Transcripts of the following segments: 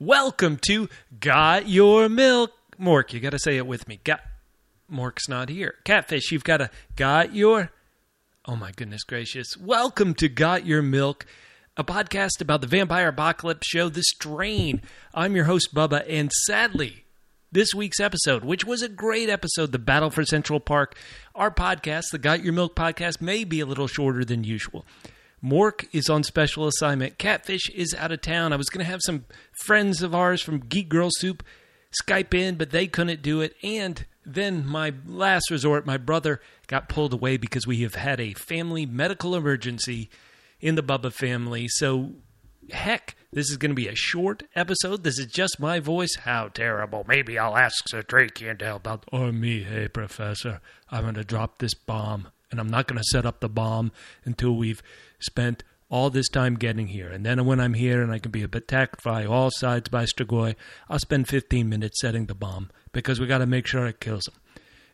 Welcome to Got Your Milk. Mork, you got to say it with me. Got Mork's not here. Catfish, you've got to got your Oh my goodness gracious. Welcome to Got Your Milk, a podcast about the vampire apocalypse show The Strain. I'm your host Bubba and sadly, this week's episode, which was a great episode, The Battle for Central Park, our podcast, the Got Your Milk podcast may be a little shorter than usual. Mork is on special assignment. Catfish is out of town. I was going to have some friends of ours from Geek Girl Soup Skype in, but they couldn't do it. And then my last resort, my brother got pulled away because we have had a family medical emergency in the Bubba family. So, heck, this is going to be a short episode. This is just my voice. How terrible. Maybe I'll ask Sir Drake Yandel about, or oh, me, hey, Professor, I'm going to drop this bomb. And I'm not going to set up the bomb until we've spent all this time getting here. And then when I'm here and I can be attacked by all sides by Strigoi, I'll spend 15 minutes setting the bomb because we got to make sure it kills him.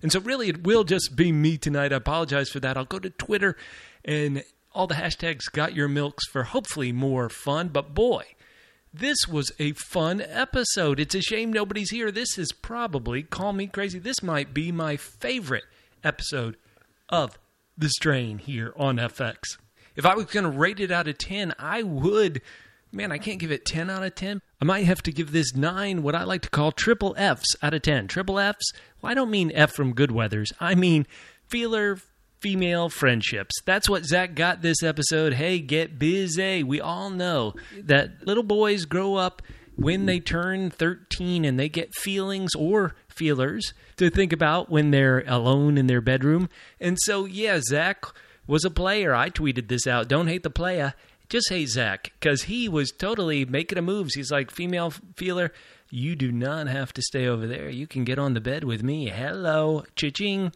And so, really, it will just be me tonight. I apologize for that. I'll go to Twitter and all the hashtags got your milks for hopefully more fun. But boy, this was a fun episode. It's a shame nobody's here. This is probably, call me crazy, this might be my favorite episode of The Strain here on FX. If I was going to rate it out of 10, I would. Man, I can't give it 10 out of 10. I might have to give this 9, what I like to call triple Fs out of 10. Triple Fs? Well, I don't mean F from Goodweathers. I mean feeler female friendships. That's what Zach got this episode. Hey, get busy. We all know that little boys grow up when they turn 13 and they get feelings or feelers to think about when they're alone in their bedroom. And so, yeah, Zach was a player. I tweeted this out. Don't hate the player. Just hate Zach because he was totally making a moves. He's like, female feeler, you do not have to stay over there. You can get on the bed with me. Hello, cha-ching.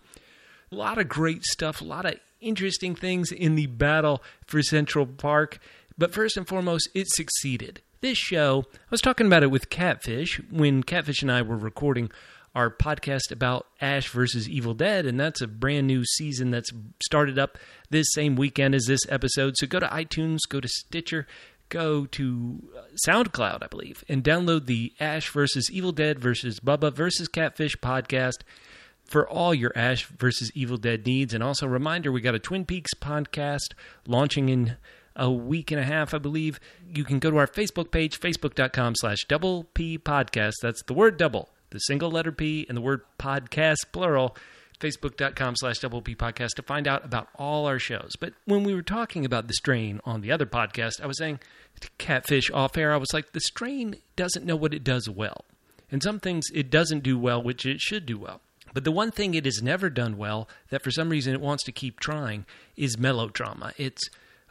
A lot of great stuff, a lot of interesting things in the battle for Central Park. But first and foremost, it succeeded. This show, I was talking about it with Catfish when Catfish and I were recording our podcast about Ash versus Evil Dead, and that's a brand new season that's started up this same weekend as this episode. So go to iTunes, go to Stitcher, go to uh, SoundCloud, I believe, and download the Ash versus Evil Dead versus Bubba versus Catfish podcast for all your Ash versus Evil Dead needs. And also, reminder we got a Twin Peaks podcast launching in a week and a half, I believe. You can go to our Facebook page, facebook.com slash double P podcast. That's the word double the single letter P and the word podcast, plural, facebook.com slash double P podcast to find out about all our shows. But when we were talking about the strain on the other podcast, I was saying Catfish off air, I was like, the strain doesn't know what it does well. And some things it doesn't do well, which it should do well. But the one thing it has never done well, that for some reason it wants to keep trying, is melodrama. It's,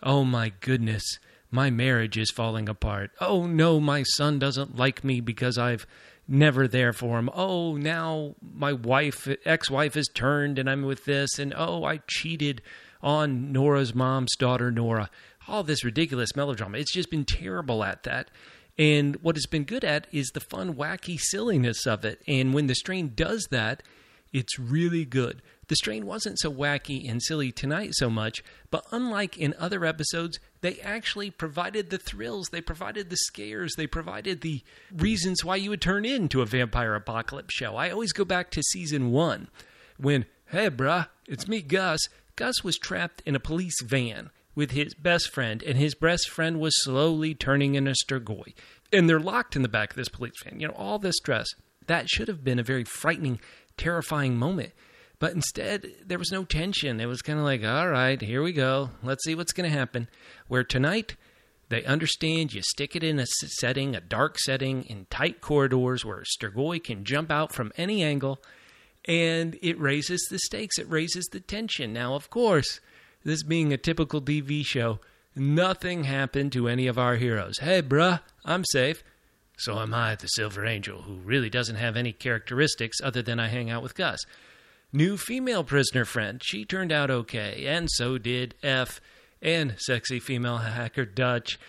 oh my goodness, my marriage is falling apart. Oh no, my son doesn't like me because I've never there for him. Oh, now my wife, ex wife, has turned and I'm with this. And oh, I cheated on Nora's mom's daughter, Nora. All this ridiculous melodrama. It's just been terrible at that. And what it's been good at is the fun, wacky silliness of it. And when the strain does that, it's really good. The strain wasn't so wacky and silly tonight so much, but unlike in other episodes, they actually provided the thrills, they provided the scares, they provided the reasons why you would turn into a vampire apocalypse show. I always go back to season one when, hey, bruh, it's me, Gus. Gus was trapped in a police van with his best friend, and his best friend was slowly turning into Strigoi. And they're locked in the back of this police van. You know, all this stress. That should have been a very frightening, terrifying moment. But instead, there was no tension. It was kind of like, all right, here we go. Let's see what's going to happen. Where tonight, they understand you stick it in a setting, a dark setting, in tight corridors where a Strigoi can jump out from any angle, and it raises the stakes. It raises the tension. Now, of course, this being a typical DV show, nothing happened to any of our heroes. Hey, bruh, I'm safe. So am I, the Silver Angel, who really doesn't have any characteristics other than I hang out with Gus new female prisoner friend. She turned out okay, and so did F, and sexy female hacker Dutch,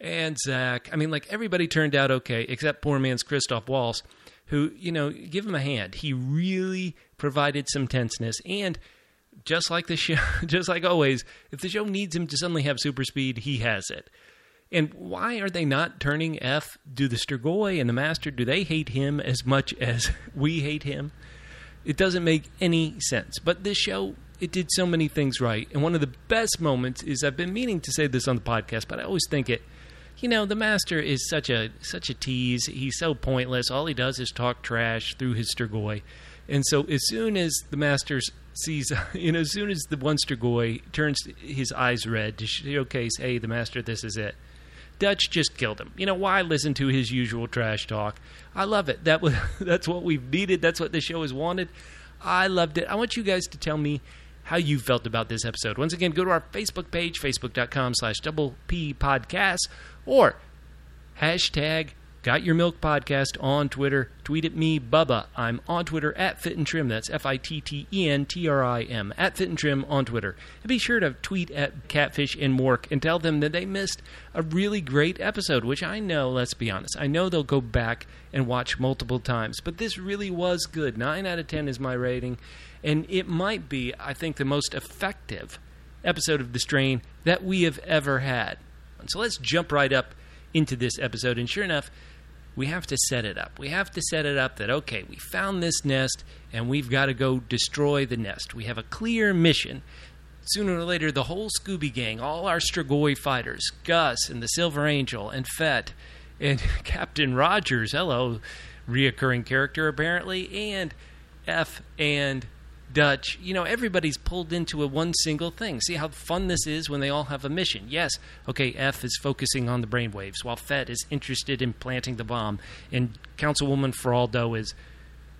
and Zach. I mean, like everybody turned out okay except poor man's Christoph Waltz, who, you know, give him a hand. He really provided some tenseness, and just like the show, just like always, if the show needs him to suddenly have super speed, he has it. And why are they not turning F? Do the Strigoi and the Master, do they hate him as much as we hate him? It doesn't make any sense. But this show, it did so many things right. And one of the best moments is I've been meaning to say this on the podcast, but I always think it. You know, the master is such a such a tease. He's so pointless. All he does is talk trash through his Strigoi. And so as soon as the master sees, you know, as soon as the one Strigoi turns his eyes red to showcase, hey, the master, this is it. Dutch just killed him. You know why listen to his usual trash talk? I love it. That was that's what we've needed. That's what the show has wanted. I loved it. I want you guys to tell me how you felt about this episode. Once again, go to our Facebook page, facebook.com slash double P podcast, or hashtag Got Your Milk Podcast on Twitter. Tweet at me, Bubba. I'm on Twitter at Fit and Trim. That's F I T T E N T R I M. At Fit and Trim on Twitter. And be sure to tweet at Catfish and Mork and tell them that they missed a really great episode, which I know, let's be honest, I know they'll go back and watch multiple times. But this really was good. 9 out of 10 is my rating. And it might be, I think, the most effective episode of The Strain that we have ever had. So let's jump right up into this episode. And sure enough, we have to set it up. We have to set it up that, okay, we found this nest and we've got to go destroy the nest. We have a clear mission. Sooner or later, the whole Scooby Gang, all our Strigoi fighters, Gus and the Silver Angel and Fet and Captain Rogers, hello, reoccurring character apparently, and F and Dutch, you know, everybody's pulled into a one single thing. See how fun this is when they all have a mission. Yes, okay, F is focusing on the brainwaves, while Fet is interested in planting the bomb, and Councilwoman Feraldo is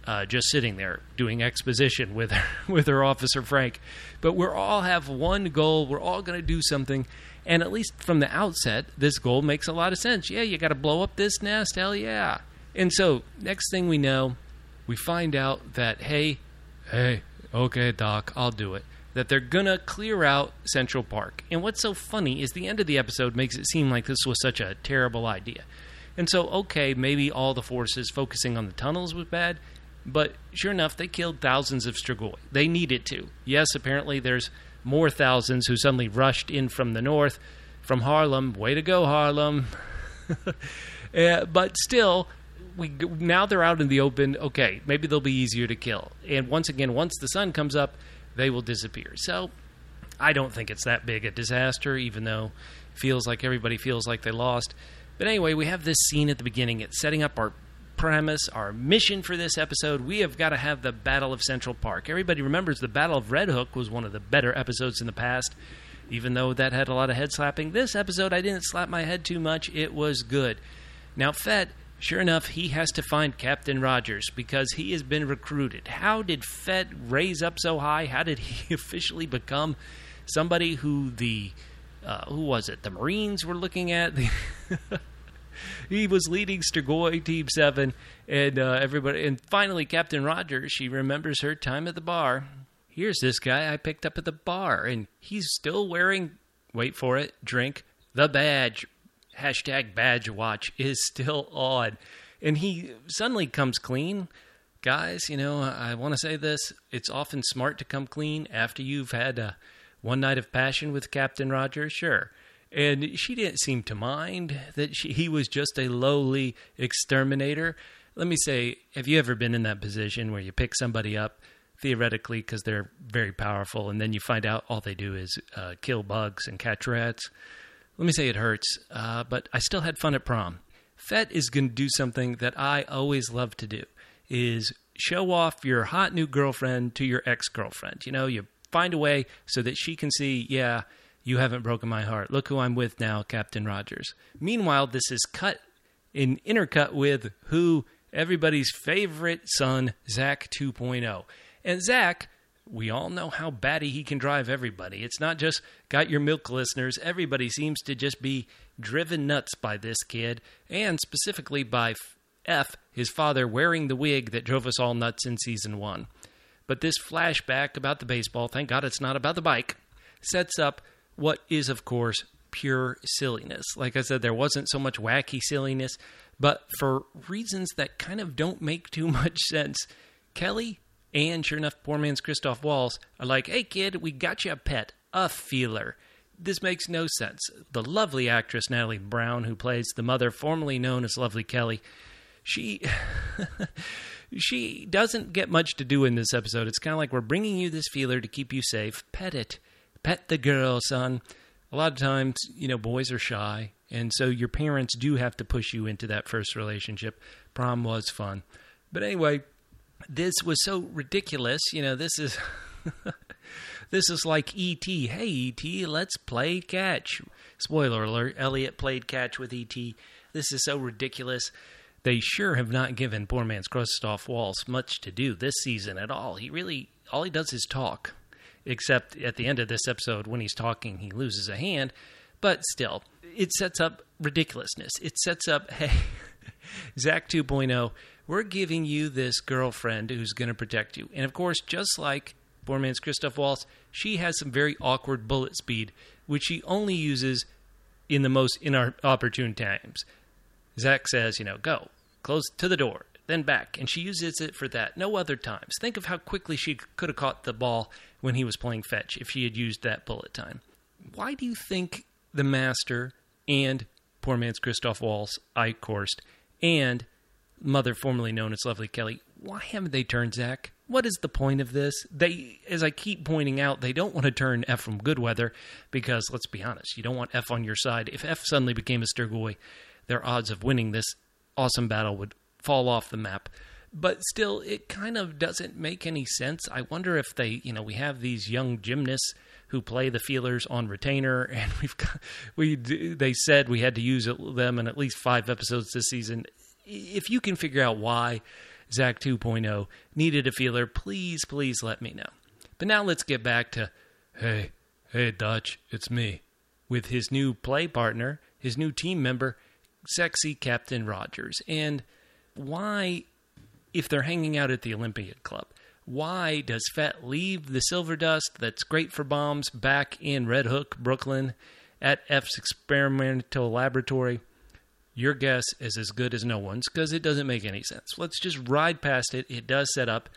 uh, just sitting there doing exposition with her, with her officer Frank. But we all have one goal. We're all going to do something, and at least from the outset, this goal makes a lot of sense. Yeah, you got to blow up this nest. Hell yeah! And so next thing we know, we find out that hey, hey, okay, Doc, I'll do it. That they're gonna clear out Central Park. And what's so funny is the end of the episode makes it seem like this was such a terrible idea. And so, okay, maybe all the forces focusing on the tunnels was bad, but sure enough, they killed thousands of Strigoi. They needed to. Yes, apparently there's more thousands who suddenly rushed in from the north, from Harlem. Way to go, Harlem! uh, but still, we now they're out in the open. Okay, maybe they'll be easier to kill. And once again, once the sun comes up, they will disappear. So I don't think it's that big a disaster, even though it feels like everybody feels like they lost. But anyway, we have this scene at the beginning. It's setting up our premise, our mission for this episode. We have got to have the Battle of Central Park. Everybody remembers the Battle of Red Hook was one of the better episodes in the past, even though that had a lot of head slapping. This episode, I didn't slap my head too much. It was good. Now, Fet Sure enough, he has to find Captain Rogers because he has been recruited. How did Fet raise up so high? How did he officially become somebody who the uh, who was it? The Marines were looking at. he was leading Strigoi Team Seven, and uh, everybody. And finally, Captain Rogers. She remembers her time at the bar. Here's this guy I picked up at the bar, and he's still wearing. Wait for it. Drink the badge hashtag badge watch is still on. And he suddenly comes clean. Guys, you know, I want to say this. It's often smart to come clean after you've had a one night of passion with Captain Roger, sure. And she didn't seem to mind that she, he was just a lowly exterminator. Let me say, have you ever been in that position where you pick somebody up theoretically because they're very powerful, and then you find out all they do is uh, kill bugs and catch rats? Let me say it hurts, uh, but I still had fun at prom. Fet is going to do something that I always love to do is show off your hot new girlfriend to your ex-girlfriend. You know, you find a way so that she can see, yeah, you haven't broken my heart. Look who I'm with now, Captain Rogers. Meanwhile, this is cut in intercut with who everybody's favorite son, Zach 2.0. And Zach we all know how batty he can drive everybody. It's not just got your milk listeners. Everybody seems to just be driven nuts by this kid, and specifically by F, his father, wearing the wig that drove us all nuts in season one. But this flashback about the baseball, thank God it's not about the bike, sets up what is, of course, pure silliness. Like I said, there wasn't so much wacky silliness, but for reasons that kind of don't make too much sense, Kelly and sure enough, poor man's Christoph Waltz are like, hey kid, we got you a pet, a feeler. This makes no sense. The lovely actress Natalie Brown, who plays the mother formerly known as Lovely Kelly, she she doesn't get much to do in this episode. It's kind of like we're bringing you this feeler to keep you safe. Pet it. Pet the girl, son. A lot of times, you know, boys are shy, and so your parents do have to push you into that first relationship. Prom was fun. But anyway, this was so ridiculous. You know, this is this is like E.T. Hey, E.T., let's play catch. Spoiler alert: Elliot played catch with E.T. This is so ridiculous. They sure have not given poor man's Christoph Waltz much to do this season at all. He really all he does is talk. Except at the end of this episode, when he's talking, he loses a hand. But still, it sets up ridiculousness. It sets up, hey, Zach 2.0, we're giving you this girlfriend who's going to protect you. And of course, just like Poor Man's Christoph Waltz, she has some very awkward bullet speed, which she only uses in the most inopportune times. Zach says, you know, go, close to the door, then back. And she uses it for that. No other times. Think of how quickly she could have caught the ball when he was playing fetch if she had used that bullet time. Why do you think the master and poor man's Christoph Waltz, Eichhorst, and mother formerly known as Lovely Kelly, why haven't they turned Zach? What is the point of this? They, as I keep pointing out, they don't want to turn Ephraim Goodweather because, let's be honest, you don't want F on your side. If F suddenly became a Strigoi, their odds of winning this awesome battle would fall off the map. But still, it kind of doesn't make any sense. I wonder if they, you know, we have these young gymnasts who play the feelers on retainer, and we've got, we they said we had to use them in at least five episodes this season. If you can figure out why Zach 2.0 needed a feeler, please, please let me know. But now let's get back to, hey, hey, Dutch, it's me, with his new play partner, his new team member, sexy Captain Rogers. And why, if they're hanging out at the Olympian Club, why does Fet leave the silver dust that's great for bombs back in Red Hook, Brooklyn, at F's experimental laboratory? Your guess is as good as no one's because it doesn't make any sense. Let's just ride past it. It does set up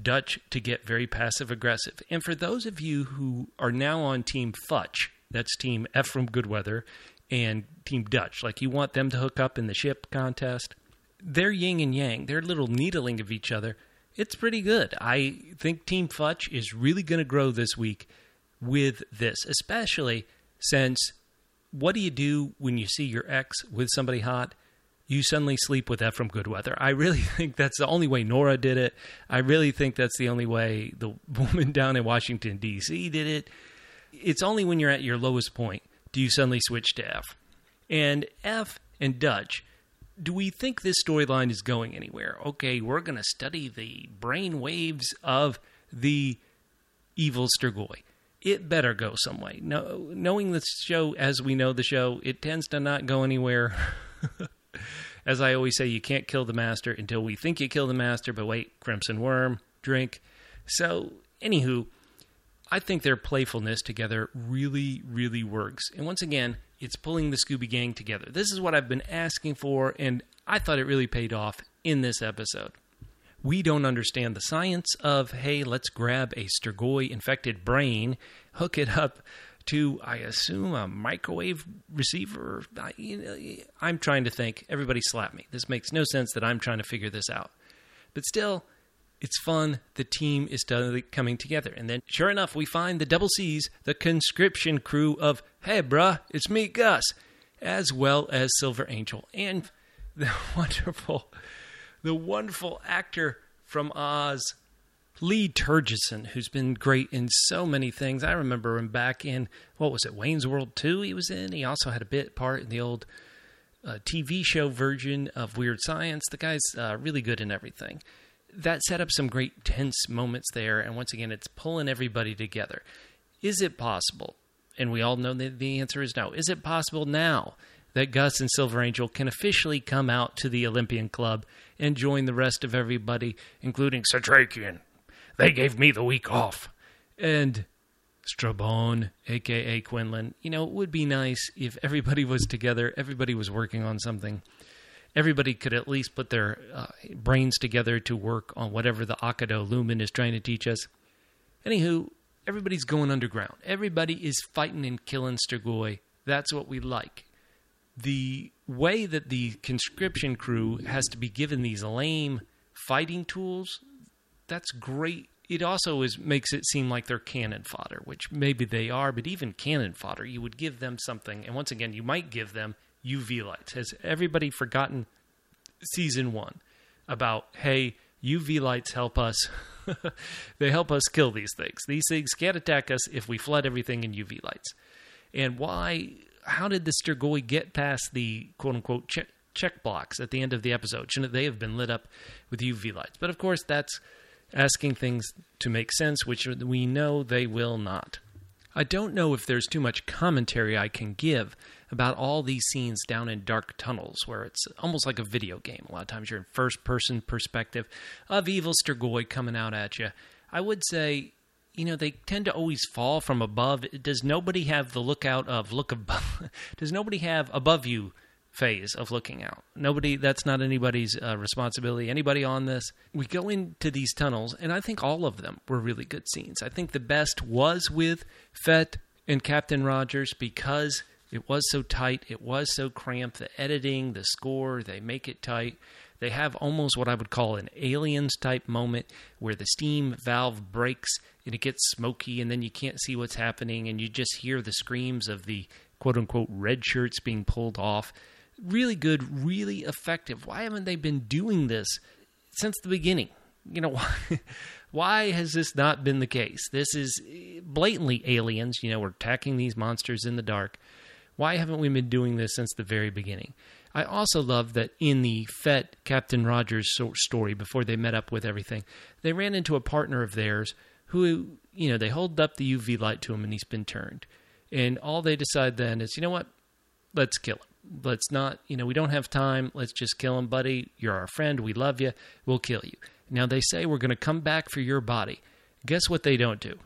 Dutch to get very passive aggressive. And for those of you who are now on Team Futch, that's Team Ephraim Goodweather and Team Dutch, like you want them to hook up in the ship contest, they're yin and yang. They're little needling of each other. It's pretty good. I think Team Futch is really going to grow this week with this, especially since what do you do when you see your ex with somebody hot? You suddenly sleep with Ephraim Goodweather. I really think that's the only way Nora did it. I really think that's the only way the woman down in Washington, D.C. did it. It's only when you're at your lowest point do you suddenly switch to F. And F and Dutch do we think this storyline is going anywhere? Okay, we're going to study the brain waves of the evil Strigoi. It better go some way. No, knowing the show as we know the show, it tends to not go anywhere. as I always say, you can't kill the master until we think you kill the master, but wait, Crimson Worm, drink. So, anywho, I think their playfulness together really, really works. And once again, it's pulling the Scooby Gang together. This is what I've been asking for, and I thought it really paid off in this episode. We don't understand the science of, hey, let's grab a Strigoi infected brain, hook it up to, I assume, a microwave receiver. I, you know, I'm trying to think. Everybody slap me. This makes no sense that I'm trying to figure this out. But still, it's fun. The team is coming together. And then, sure enough, we find the Double C's, the conscription crew of, hey, bruh, it's me, Gus, as well as Silver Angel. And the wonderful, the wonderful actor from Oz, Lee Tergesen, who's been great in so many things. I remember him back in, what was it, Wayne's World 2 he was in. He also had a bit part in the old uh, TV show version of Weird Science. The guy's uh, really good in everything that set up some great tense moments there. And once again, it's pulling everybody together. Is it possible? And we all know that the answer is no. Is it possible now that Gus and Silver Angel can officially come out to the Olympian Club and join the rest of everybody, including Setrakian? They gave me the week off. And Strabone, aka Quinlan. You know, it would be nice if everybody was together, everybody was working on something everybody could at least put their uh, brains together to work on whatever the Occido Lumen is trying to teach us. Anywho, everybody's going underground. Everybody is fighting and killing Strigoi. That's what we like. The way that the conscription crew has to be given these lame fighting tools, that's great. It also is makes it seem like they're cannon fodder, which maybe they are, but even cannon fodder, you would give them something, and once again, you might give them UV lights. Has everybody forgotten season one about hey, UV lights help us. they help us kill these things. These things can't attack us if we flood everything in UV lights. And why? How did the Strigoi get past the quote unquote check, check blocks at the end of the episode? Shouldn't they have been lit up with UV lights? But of course, that's asking things to make sense, which we know they will not. I don't know if there's too much commentary I can give about all these scenes down in dark tunnels where it's almost like a video game. A lot of times you're in first person perspective of evil Strigoi coming out at you. I would say, you know, they tend to always fall from above. Does nobody have the lookout of look above? Does nobody have above you phase of looking out. Nobody, that's not anybody's uh, responsibility. Anybody on this? We go into these tunnels, and I think all of them were really good scenes. I think the best was with Fet and Captain Rogers because it was so tight, it was so cramped. The editing, the score, they make it tight. They have almost what I would call an aliens type moment where the steam valve breaks and it gets smoky, and then you can't see what's happening, and you just hear the screams of the quote unquote red shirts being pulled off. Really good, really effective. Why haven't they been doing this since the beginning? You know, why, why has this not been the case? This is blatantly aliens. You know, we're attacking these monsters in the dark. Why haven't we been doing this since the very beginning? I also love that in the Fet Captain Rogers story, before they met up with everything, they ran into a partner of theirs who, you know, they hold up the UV light to him and he's been turned. And all they decide then is, you know what? Let's kill him. Let's not, you know, we don't have time. Let's just kill him, buddy. You're our friend. We love you. We'll kill you. Now they say we're going to come back for your body. Guess what they don't do?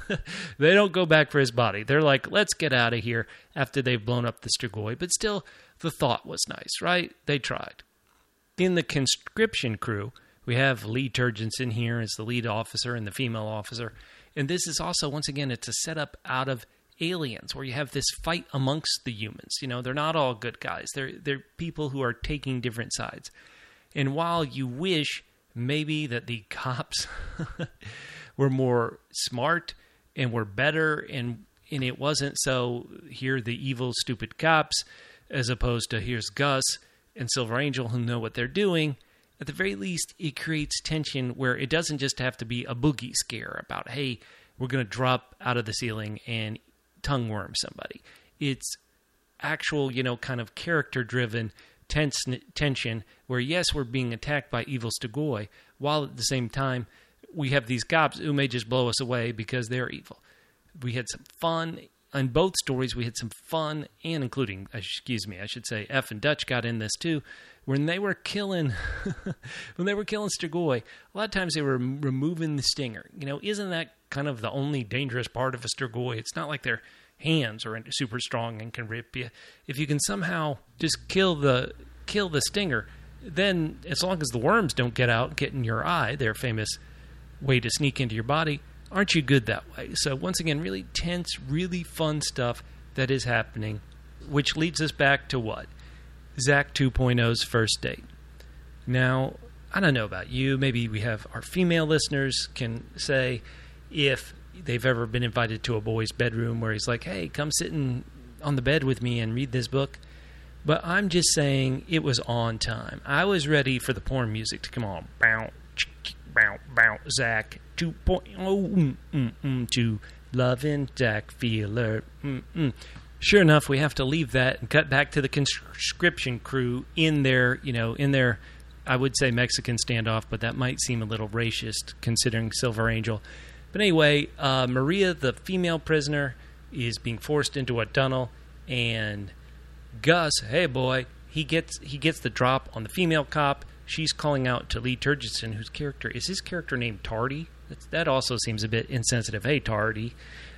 they don't go back for his body. They're like, let's get out of here after they've blown up the Strigoi. But still, the thought was nice, right? They tried. In the conscription crew, we have Lee Tergesen here as the lead officer and the female officer. And this is also, once again, it's a setup out of aliens where you have this fight amongst the humans. You know, they're not all good guys. They're they're people who are taking different sides. And while you wish maybe that the cops were more smart and we're better and and it wasn't so here the evil stupid cops as opposed to here's Gus and Silver Angel who know what they're doing. At the very least it creates tension where it doesn't just have to be a boogie scare about hey we're going to drop out of the ceiling and tongue worm somebody. It's actual you know kind of character driven tense tension where yes we're being attacked by evil Strigoi while at the same time we have these cops who may just blow us away because they're evil. We had some fun in both stories. We had some fun, and including, excuse me, I should say, F and Dutch got in this too. When they were killing, when they were killing Strigoi, a lot of times they were removing the stinger. You know, isn't that kind of the only dangerous part of a Strigoi? It's not like their hands are super strong and can rip you. If you can somehow just kill the kill the stinger, then as long as the worms don't get out, get in your eye, their famous way to sneak into your body, aren't you good that way? So, once again, really tense, really fun stuff that is happening, which leads us back to what? Zach 2.0's first date. Now, I don't know about you. Maybe we have our female listeners can say if they've ever been invited to a boy's bedroom where he's like, hey, come sit in, on the bed with me and read this book. But I'm just saying it was on time. I was ready for the porn music to come on. Bow, bow, Zach 2.0 mm, mm, mm, to loving Zach Feeler. Mm, mm. Sure enough, we have to leave that and cut back to the conscription crew in their, you know, in their, I would say Mexican standoff, but that might seem a little racist considering Silver Angel. But anyway, uh, Maria, the female prisoner, is being forced into a tunnel, and Gus, hey boy, he gets he gets the drop on the female cop she's calling out to Lee Tergesen, whose character is his character named Tardy. That's, that also seems a bit insensitive. Hey, Tardy.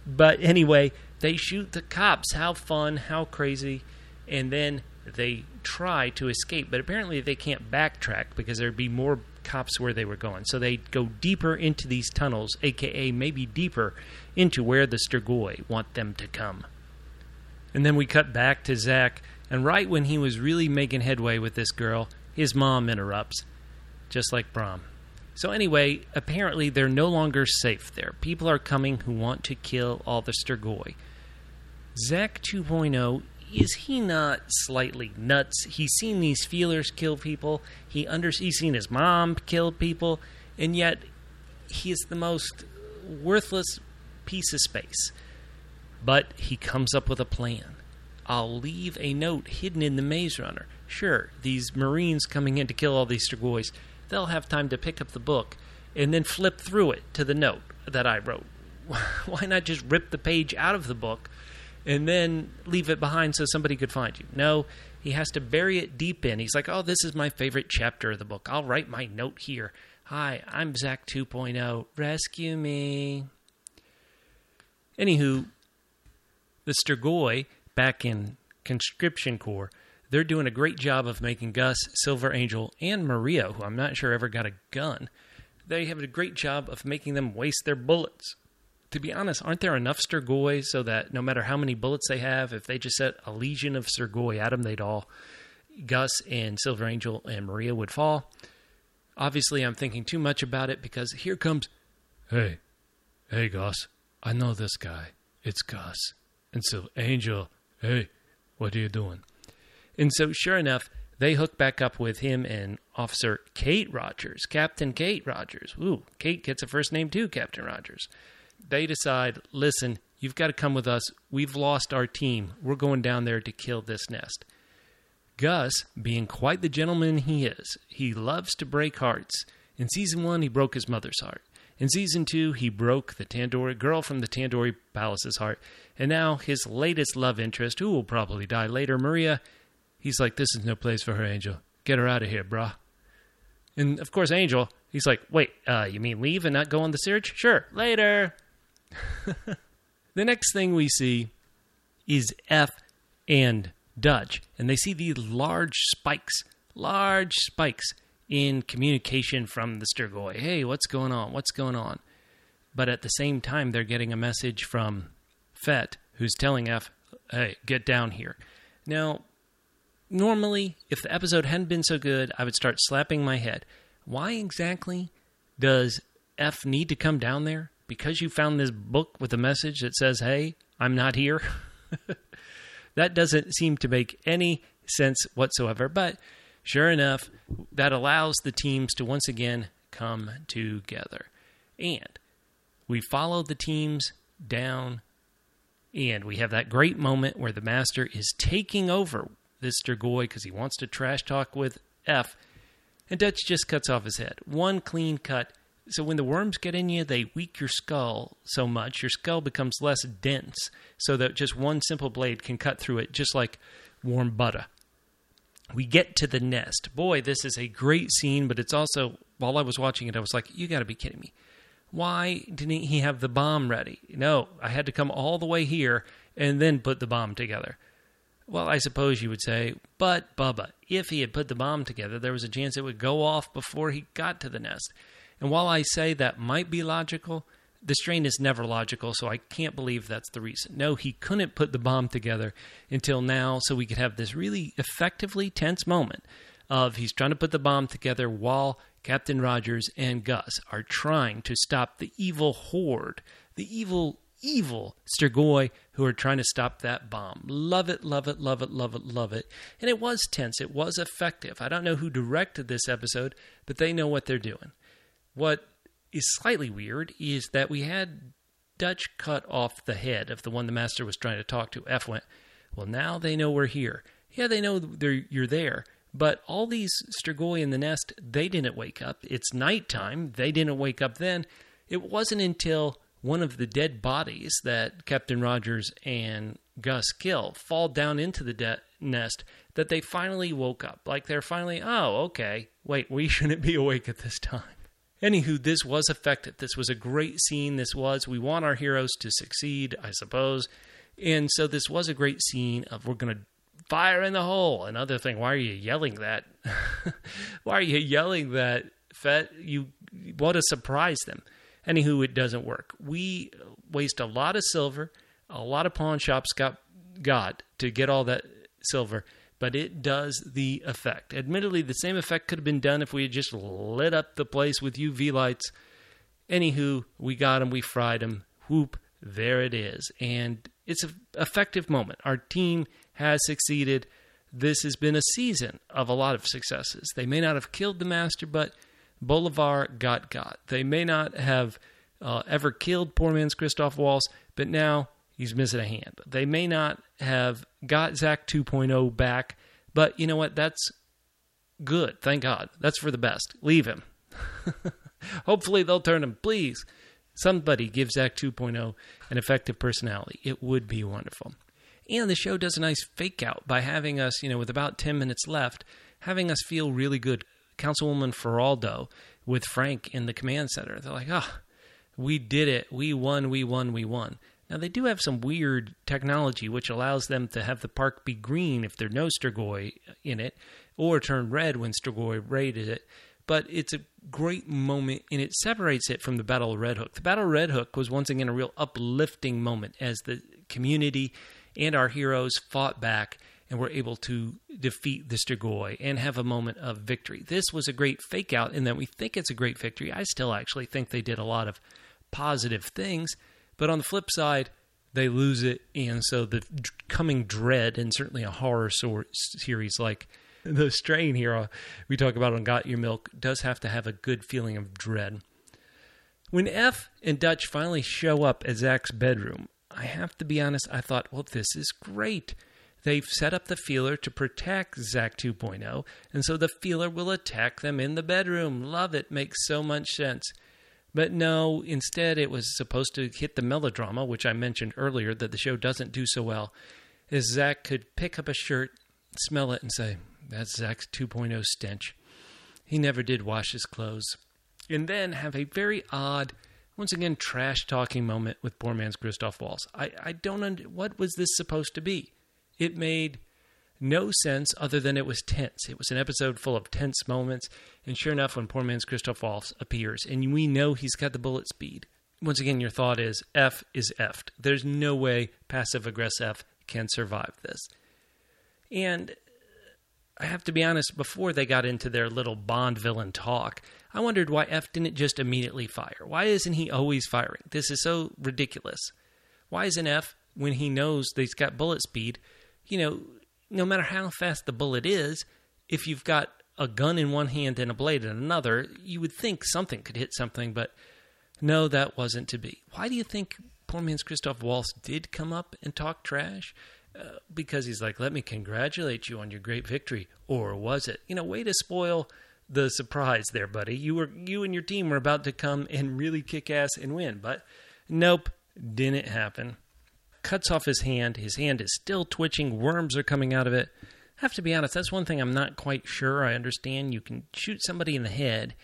But anyway, they shoot the cops. How fun, how crazy. And then they try to escape, but apparently they can't backtrack because there'd be more cops where they were going. So they go deeper into these tunnels, aka maybe deeper into where the Strigoi want them to come. And then we cut back to Zach, and right when he was really making headway with this girl, his mom interrupts, just like Brom. So, anyway, apparently they're no longer safe there. People are coming who want to kill all the Strigoi. Zach 2.0 is he not slightly nuts? He's seen these feelers kill people. He under he's seen his mom kill people, and yet he is the most worthless piece of space. But he comes up with a plan. I'll leave a note hidden in the Maze Runner. Sure, these Marines coming in to kill all these Strigoi, they'll have time to pick up the book and then flip through it to the note that I wrote. Why not just rip the page out of the book and then leave it behind so somebody could find you. No, he has to bury it deep in. He's like, oh, this is my favorite chapter of the book. I'll write my note here. Hi, I'm Zach 2.0. Rescue me. Anywho, the Strigoi back in Conscription Corps, they're doing a great job of making Gus, Silver Angel, and Maria, who I'm not sure ever got a gun, they have a great job of making them waste their bullets to be honest, aren't there enough Strigoi so that no matter how many bullets they have, if they just set a legion of Strigoi at them, they'd all, Gus and Silver Angel and Maria would fall? Obviously, I'm thinking too much about it because here comes, hey, hey, Gus, I know this guy. It's Gus. And so, Angel, hey, what are you doing? And so, sure enough, they hook back up with him and Officer Kate Rogers, Captain Kate Rogers. Ooh, Kate gets a first name too, Captain Rogers they decide, listen, you've got to come with us. We've lost our team. We're going down there to kill this nest. Gus, being quite the gentleman he is, he loves to break hearts. In season one, he broke his mother's heart. In season two, he broke the Tandoori girl from the Tandoori Palace's heart. And now his latest love interest, who will probably die later, Maria, he's like, This is no place for her, Angel. Get her out of here, brah. And of course, Angel, he's like, Wait, uh, you mean leave and not go on the search? Sure, later. the next thing we see is F and Dutch, and they see these large spikes, large spikes in communication from the Strigoi. Hey, what's going on? What's going on? But at the same time, they're getting a message from Fet, who's telling F, hey, get down here. Now, normally, if the episode hadn't been so good, I would start slapping my head. Why exactly does F need to come down there? because you found this book with a message that says, hey, I'm not here. that doesn't seem to make any sense whatsoever. But sure enough, that allows the teams to once again come together. And we follow the teams down, and we have that great moment where the master is taking over this Strigoi because he wants to trash talk with F, and Dutch just cuts off his head. One clean cut so when the worms get in you, they weak your skull so much, your skull becomes less dense, so that just one simple blade can cut through it, just like warm butter. We get to the nest. Boy, this is a great scene, but it's also, while I was watching it, I was like, you got to be kidding me. Why didn't he have the bomb ready? No, I had to come all the way here and then put the bomb together. Well, I suppose you would say, but Bubba, if he had put the bomb together, there was a chance it would go off before he got to the nest. And while I say that might be logical, the strain is never logical, so I can't believe that's the reason. No, he couldn't put the bomb together until now, so we could have this really effectively tense moment of he's trying to put the bomb together while Captain Rogers and Gus are trying to stop the evil horde, the evil, evil Strigoi who are trying to stop that bomb. Love it, love it, love it, love it, love it. And it was tense, it was effective. I don't know who directed this episode, but they know what they're doing. What is slightly weird is that we had Dutch cut off the head of the one the master was trying to talk to. F went, Well, now they know we're here. Yeah, they know you're there. But all these Strigoi in the nest, they didn't wake up. It's nighttime. They didn't wake up then. It wasn't until one of the dead bodies that Captain Rogers and Gus kill fall down into the de- nest that they finally woke up. Like they're finally, oh, okay, wait, we shouldn't be awake at this time. Anywho, this was effective. This was a great scene. This was, we want our heroes to succeed, I suppose. And so this was a great scene of we're going to fire in the hole. Another thing, why are you yelling that? why are you yelling that Fet, you want to surprise them. Anywho, it doesn't work. We waste a lot of silver. A lot of pawn shops got got to get all that silver, but it does the effect. Admittedly, the same effect could have been done if we had just lit up the place with UV lights. Anywho, we got them, we fried them. Whoop, there it is. And it's an effective moment. Our team has succeeded. This has been a season of a lot of successes. They may not have killed the master, but Bolivar got got. They may not have uh, ever killed poor man's Christoph Waltz, but now he's missing a hand. They may not have got Zach 2.0 back, but you know what? That's good. Thank God. That's for the best. Leave him. Hopefully they'll turn him. Please, somebody give Zach 2.0 an effective personality. It would be wonderful. And the show does a nice fake out by having us, you know, with about 10 minutes left, having us feel really good. Councilwoman Feraldo with Frank in the command center. They're like, oh, we did it. We won, we won, we won. Now, they do have some weird technology which allows them to have the park be green if there's no Strigoi in it, or turn red when Strigoi raided it. But it's a great moment, and it separates it from the Battle of Red Hook. The Battle of Red Hook was once again a real uplifting moment as the community and our heroes fought back and we were able to defeat the Strigoi and have a moment of victory. This was a great fake out in that we think it's a great victory. I still actually think they did a lot of positive things, but on the flip side, they lose it, and so the coming dread, and certainly a horror series like the Strain here uh, we talk about on Got Your Milk, does have to have a good feeling of dread. When F and Dutch finally show up at Zach's bedroom, I have to be honest, I thought, well, this is great. They've set up the feeler to protect Zach 2.0, and so the feeler will attack them in the bedroom. Love it. Makes so much sense. But no, instead, it was supposed to hit the melodrama, which I mentioned earlier that the show doesn't do so well. Is Zach could pick up a shirt, smell it, and say, That's Zach's 2.0 stench. He never did wash his clothes. And then have a very odd, once again, trash talking moment with poor man's Christoph Waltz. I, I don't under, what was this supposed to be? It made no sense other than it was tense. It was an episode full of tense moments. And sure enough, when poor man's Christoph Waltz appears, and we know he's got the bullet speed, once again, your thought is F is effed. There's no way passive aggressive can survive this. And I have to be honest, before they got into their little Bond villain talk, I wondered why F didn't just immediately fire. Why isn't he always firing? This is so ridiculous. Why isn't F, when he knows that he's got bullet speed, you know, no matter how fast the bullet is, if you've got a gun in one hand and a blade in another, you would think something could hit something, but no, that wasn't to be. Why do you think poor man's Christoph Waltz did come up and talk trash? Uh, because he's like, let me congratulate you on your great victory, or was it? You know, way to spoil the surprise there, buddy. You were you and your team were about to come and really kick ass and win, but nope, didn't happen cuts off his hand. His hand is still twitching. Worms are coming out of it. I have to be honest, that's one thing I'm not quite sure I understand. You can shoot somebody in the head,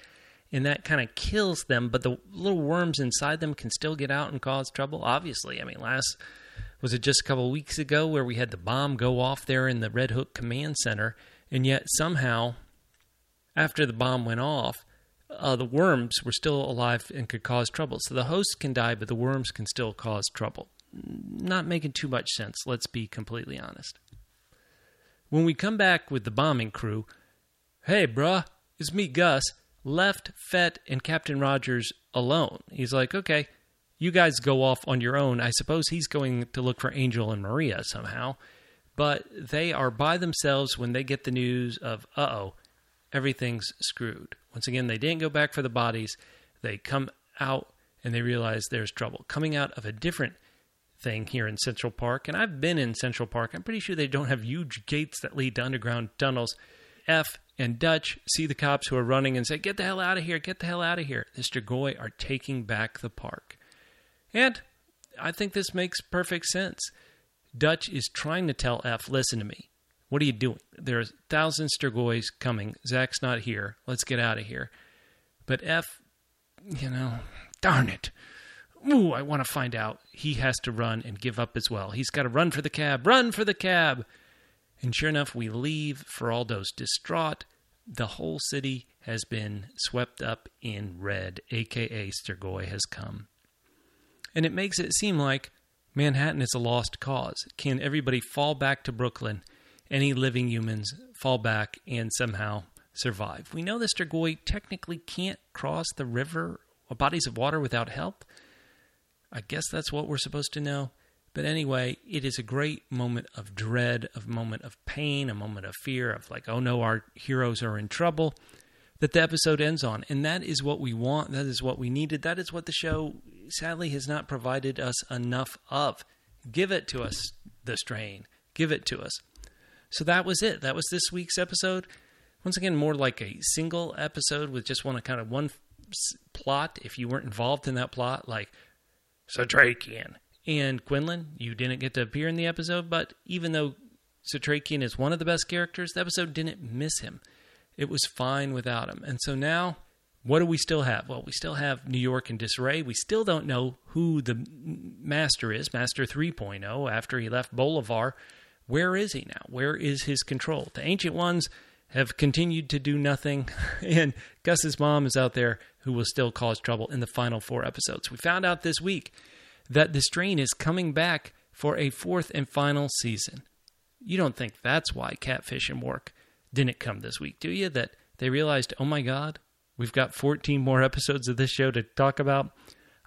and that kind of kills them, but the little worms inside them can still get out and cause trouble. Obviously, I mean, last was it just a couple weeks ago where we had the bomb go off there in the Red Hook Command Center, and yet somehow, after the bomb went off, uh, the worms were still alive and could cause trouble. So the host can die, but the worms can still cause trouble not making too much sense, let's be completely honest. When we come back with the bombing crew, hey, bruh, it's me, Gus, left Fet and Captain Rogers alone. He's like, okay, you guys go off on your own. I suppose he's going to look for Angel and Maria somehow. But they are by themselves when they get the news of, uh oh, everything's screwed. Once again, they didn't go back for the bodies. They come out and they realize there's trouble. Coming out of a different thing here in Central Park, and I've been in Central Park. I'm pretty sure they don't have huge gates that lead to underground tunnels. F and Dutch see the cops who are running and say, Get the hell out of here, get the hell out of here. The Strigoi are taking back the park. And I think this makes perfect sense. Dutch is trying to tell F, Listen to me. What are you doing? There's thousands Strigois coming. Zach's not here. Let's get out of here. But F, you know, darn it ooh, I want to find out. He has to run and give up as well. He's got to run for the cab, run for the cab. And sure enough, we leave. Feraldo's distraught. The whole city has been swept up in red, aka Strigoi has come. And it makes it seem like Manhattan is a lost cause. Can everybody fall back to Brooklyn? Any living humans fall back and somehow survive? We know the Strigoi technically can't cross the river or bodies of water without help. I guess that's what we're supposed to know. But anyway, it is a great moment of dread, a moment of pain, a moment of fear, of like, oh no, our heroes are in trouble, that the episode ends on. And that is what we want. That is what we needed. That is what the show sadly has not provided us enough of. Give it to us, the strain. Give it to us. So that was it. That was this week's episode. Once again, more like a single episode with just one kind of one plot. If you weren't involved in that plot, like Setrakian and Quinlan, you didn't get to appear in the episode, but even though Setrakian is one of the best characters, the episode didn't miss him. It was fine without him. And so now, what do we still have? Well, we still have New York in disarray. We still don't know who the master is, Master 3.0, after he left Bolivar. Where is he now? Where is his control? The Ancient Ones have continued to do nothing, and Gus's mom is out there who will still cause trouble in the final four episodes. We found out this week that the strain is coming back for a fourth and final season. You don't think that's why Catfish and Mork didn't come this week, do you? That they realized, oh my God, we've got 14 more episodes of this show to talk about.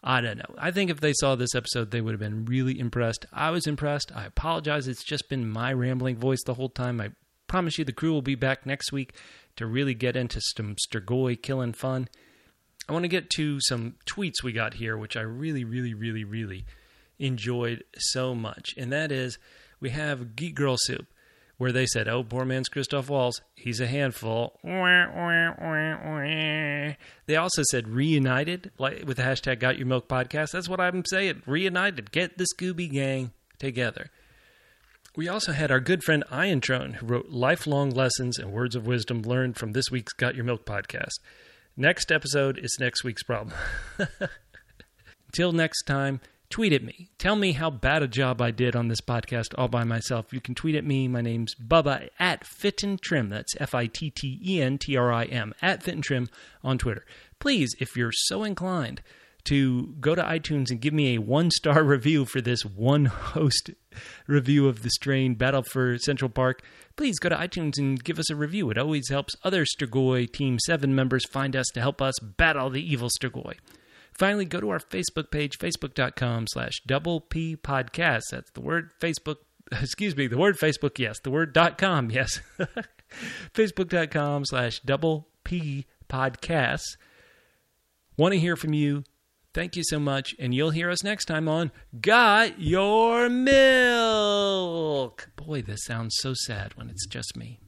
I don't know. I think if they saw this episode, they would have been really impressed. I was impressed. I apologize. It's just been my rambling voice the whole time. I promise you the crew will be back next week to really get into some Strigoi killing fun. I want to get to some tweets we got here, which I really, really, really, really enjoyed so much. And that is we have Geek Girl Soup, where they said, Oh, poor man's Christoph Waltz. He's a handful. They also said reunited, like with the hashtag Got Your Milk podcast. That's what I'm saying. Reunited. Get the Scooby Gang together. We also had our good friend Ian Trone, who wrote lifelong lessons and words of wisdom learned from this week's Got Your Milk podcast. Next episode is next week's problem. Until next time, tweet at me. Tell me how bad a job I did on this podcast all by myself. You can tweet at me. My name's Bubba at FittenTrim. That's F I T T E N T R I M at FittenTrim on Twitter. Please, if you're so inclined to go to iTunes and give me a one star review for this one host review of the strain Battle for Central Park, please go to iTunes and give us a review. It always helps other Strigoi Team 7 members find us to help us battle the evil Strigoi. Finally, go to our Facebook page, facebook.com slash double P podcast. That's the word Facebook, excuse me, the word Facebook, yes, the word dot com, yes. Facebook.com slash double P podcast. Want to hear from you. Thank you so much, and you'll hear us next time on Got Your Milk. Boy, this sounds so sad when it's just me.